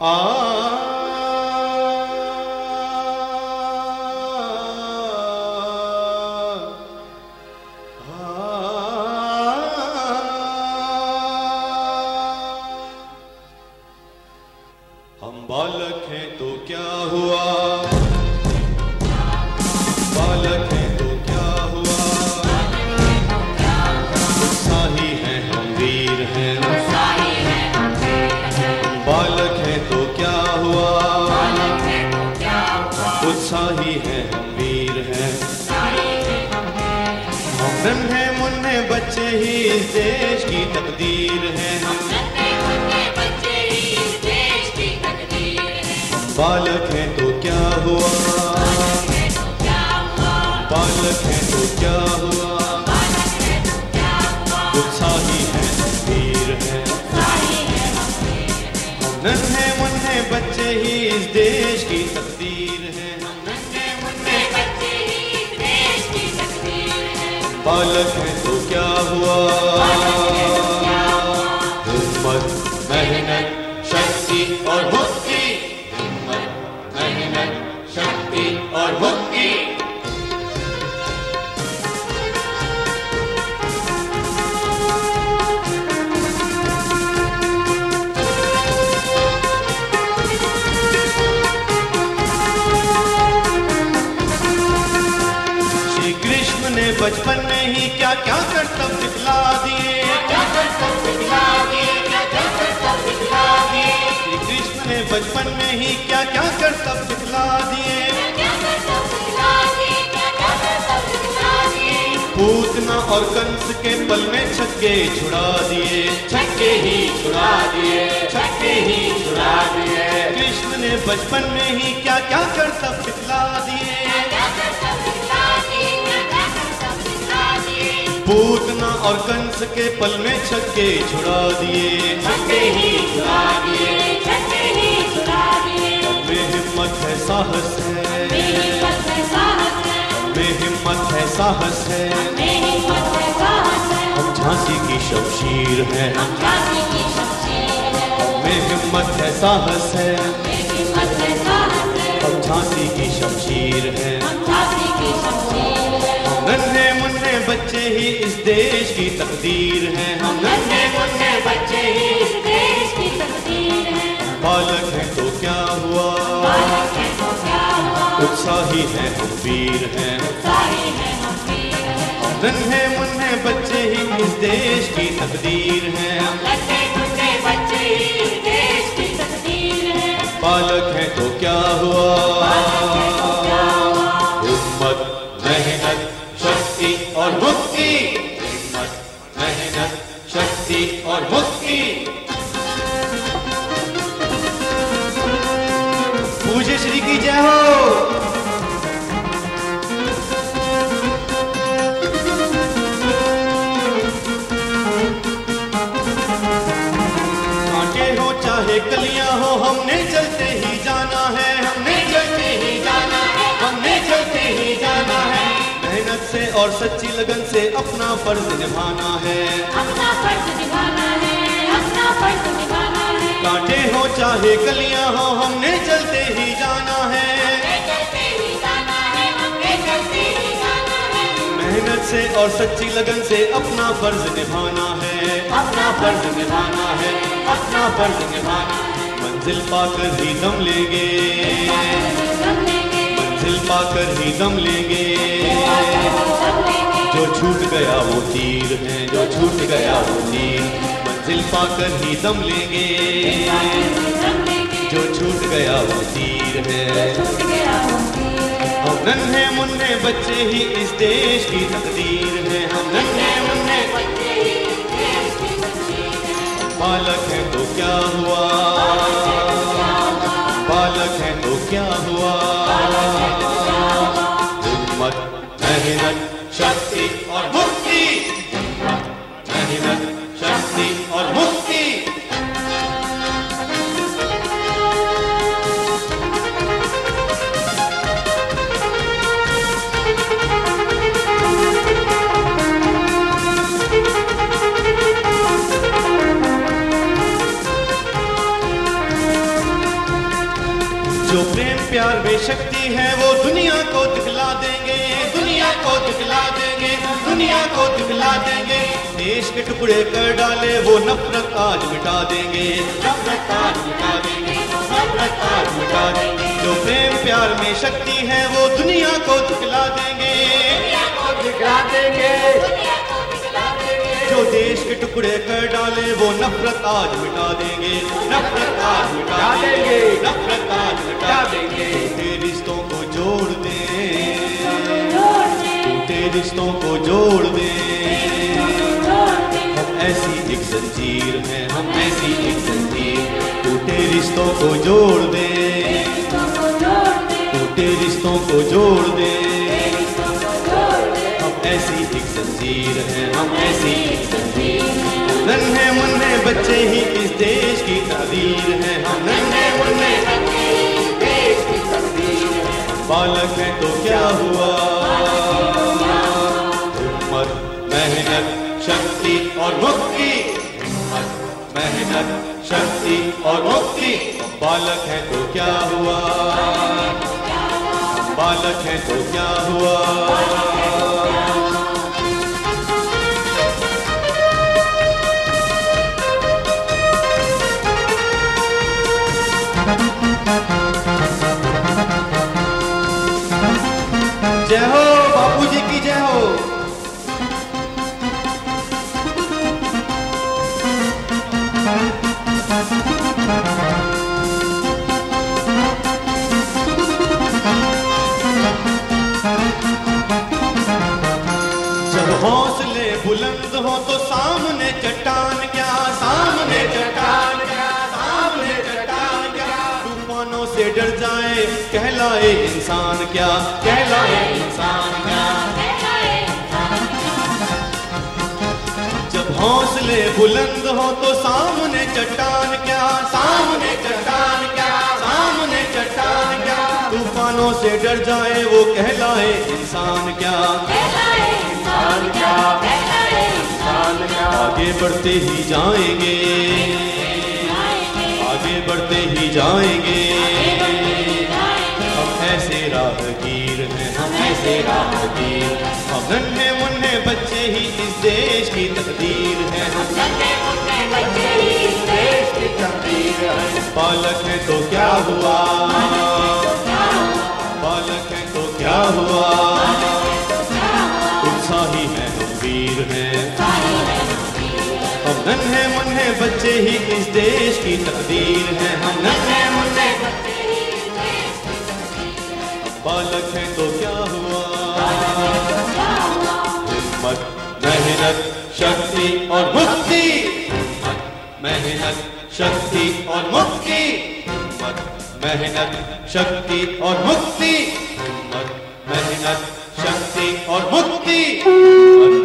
हम बालक हैं तो क्या हुआ इस देश की तकदीर हैं। हम बालक हैं तो क्या हुआ? बालक है तो क्या हुआ? उत्साही है वीर हैं। नन्हे मुन्ने बच्चे ही इस देश की तकदीर है। हम बालक है तो क्या हुआ? हिम्मत, मेहनत, शक्ति और भक्ति हिम्मत, मेहनत, शक्ति और मुक्ति बचपन में ही क्या क्या कर कर्तव्य दिखला दिए श्री कृष्ण ने बचपन में ही क्या क्या कर्तव्य दिखला दिए। पूतना और कंस के पल में छक्के छुड़ा दिए। छक्के ही छुड़ा दिए छक्के ही छुड़ा दिए। कृष्ण ने बचपन में ही क्या क्या कर्तव्य दिखला दिए। पूतना और कंस के पल में छक्के छुड़ा दिए। छक्के ही छुड़ा दिए में हिम्मत है साहस है। में हिम्मत है साहस है। हम झांसी की शमशीर है। में हिम्मत है साहस है। हम झांसी की शमशीर है। हम देश की तकदीर है। हम नन्हे मुन्ने बच्चे ही। इस देश की तकदीर है। बालक हैं तो क्या हुआ? उत्साही हैं हम वीर है। उत्साही है हम नन्हे मुन्ने बच्चे ही इस देश की तकदीर हैं। बालक है तो क्या हुआ? हिम्मत मुक्ति मेहनत, शक्ति और मुक्ति। पूज्य श्री की जय हो। हो, चाहे कलियाँ हो, हमने चलते ही जाना। से और सच्ची लगन से अपना फ़र्ज़ निभाना है। अपना फ़र्ज़ निभाना है अपना फ़र्ज़ निभाना है। कांटे हो चाहे कलियाँ हो हमने चलते ही जाना है। मेहनत से और सच्ची लगन से अपना फ़र्ज़ निभाना है। अपना फ़र्ज़ निभाना है अपना फ़र्ज़ निभाना मंजिल पाकर ही दम लेंगे। मंजिल पाकर ही दम लेंगे। जो छूट गया वो तीर है, जो छूट गया वो तीर। मंजिल पाकर ही दम लेंगे। जो छूट गया वो तीर है। हम नन्हे मुन्ने बच्चे ही इस देश की तकदीर है। हम नन्हे मुन्ने बालक है तो क्या हुआ? प्यार में शक्ति है, वो दुनिया को दिखला देंगे। दुनिया को दिखला देंगे, दुनिया को दिखला देंगे। देश के टुकड़े कर डाले, वो नफरत आज मिटा देंगे। नफरत आज मिटा देंगे, नफरत आज मिटा देंगे। जो प्रेम, प्यार में शक्ति है, वो दुनिया को दिखला देंगे। दुनिया को दिखला देंगे। जो देश के टुकड़े कर डाले वो नफरत आज मिटा देंगे। नफरत आज मिटा देंगे। नफरत आज मिटा देंगे। टूटे रिश्तों को जोड़ दे। टूटे रिश्तों को जोड़ दे। हम ऐसी एक जंजीर है हम ऐसी एक जंजीर। टूटे रिश्तों को जोड़ दे। टूटे रिश्तों को जोड़ दें। ऐसी एक जंजीर है, हम ऐसी एक नन्हे मुन्ने बच्चे ही इस देश की तकदीर है, हम नन्हे मुन्ने बालक है तो क्या हुआ? हिम्मत मेहनत, शक्ति और मुक्ति। हिम्मत मेहनत, शक्ति और मुक्ति। बालक है तो क्या हुआ? बालक है तो क्या हुआ? जब हौसले बुलंद हो तो सामने चट्टान क्या? सामने चट्टान क्या? सामने चट्टान क्या? तूफानों से डर जाए कहलाए इंसान क्या? कहलाए इंसान क्या? जब हौसले बुलंद हो तो सामने चट्टान क्या? सामने चट्टान क्या? सामने चट्टान क्या? तूफानों से डर जाए वो कहलाए इंसान क्या? इंसान क्या इंसान क्या आगे बढ़ते ही जाएँगे। आगे बढ़ते ही जाएँगे। हम ऐसे राहगीर हैं, हम ऐसे राहगीर। हम नन्हे मुन्ने बच्चे ही इस देश की तकदीर हैं। हम बच्चे ही इस देश की तकदीर है बालक है तो क्या हुआ? नन्हे मुन्ने बच्चे ही इस देश की तकदीर है। हम नन्हे मुन्ने बालक है तो क्या हुआ? हिम्मत, मेहनत, शक्ति और मुक्ति। मेहनत, शक्ति और मुक्ति। हिम्मत, मेहनत, शक्ति और मुक्ति। हिम्मत, मेहनत, शक्ति और मुक्ति।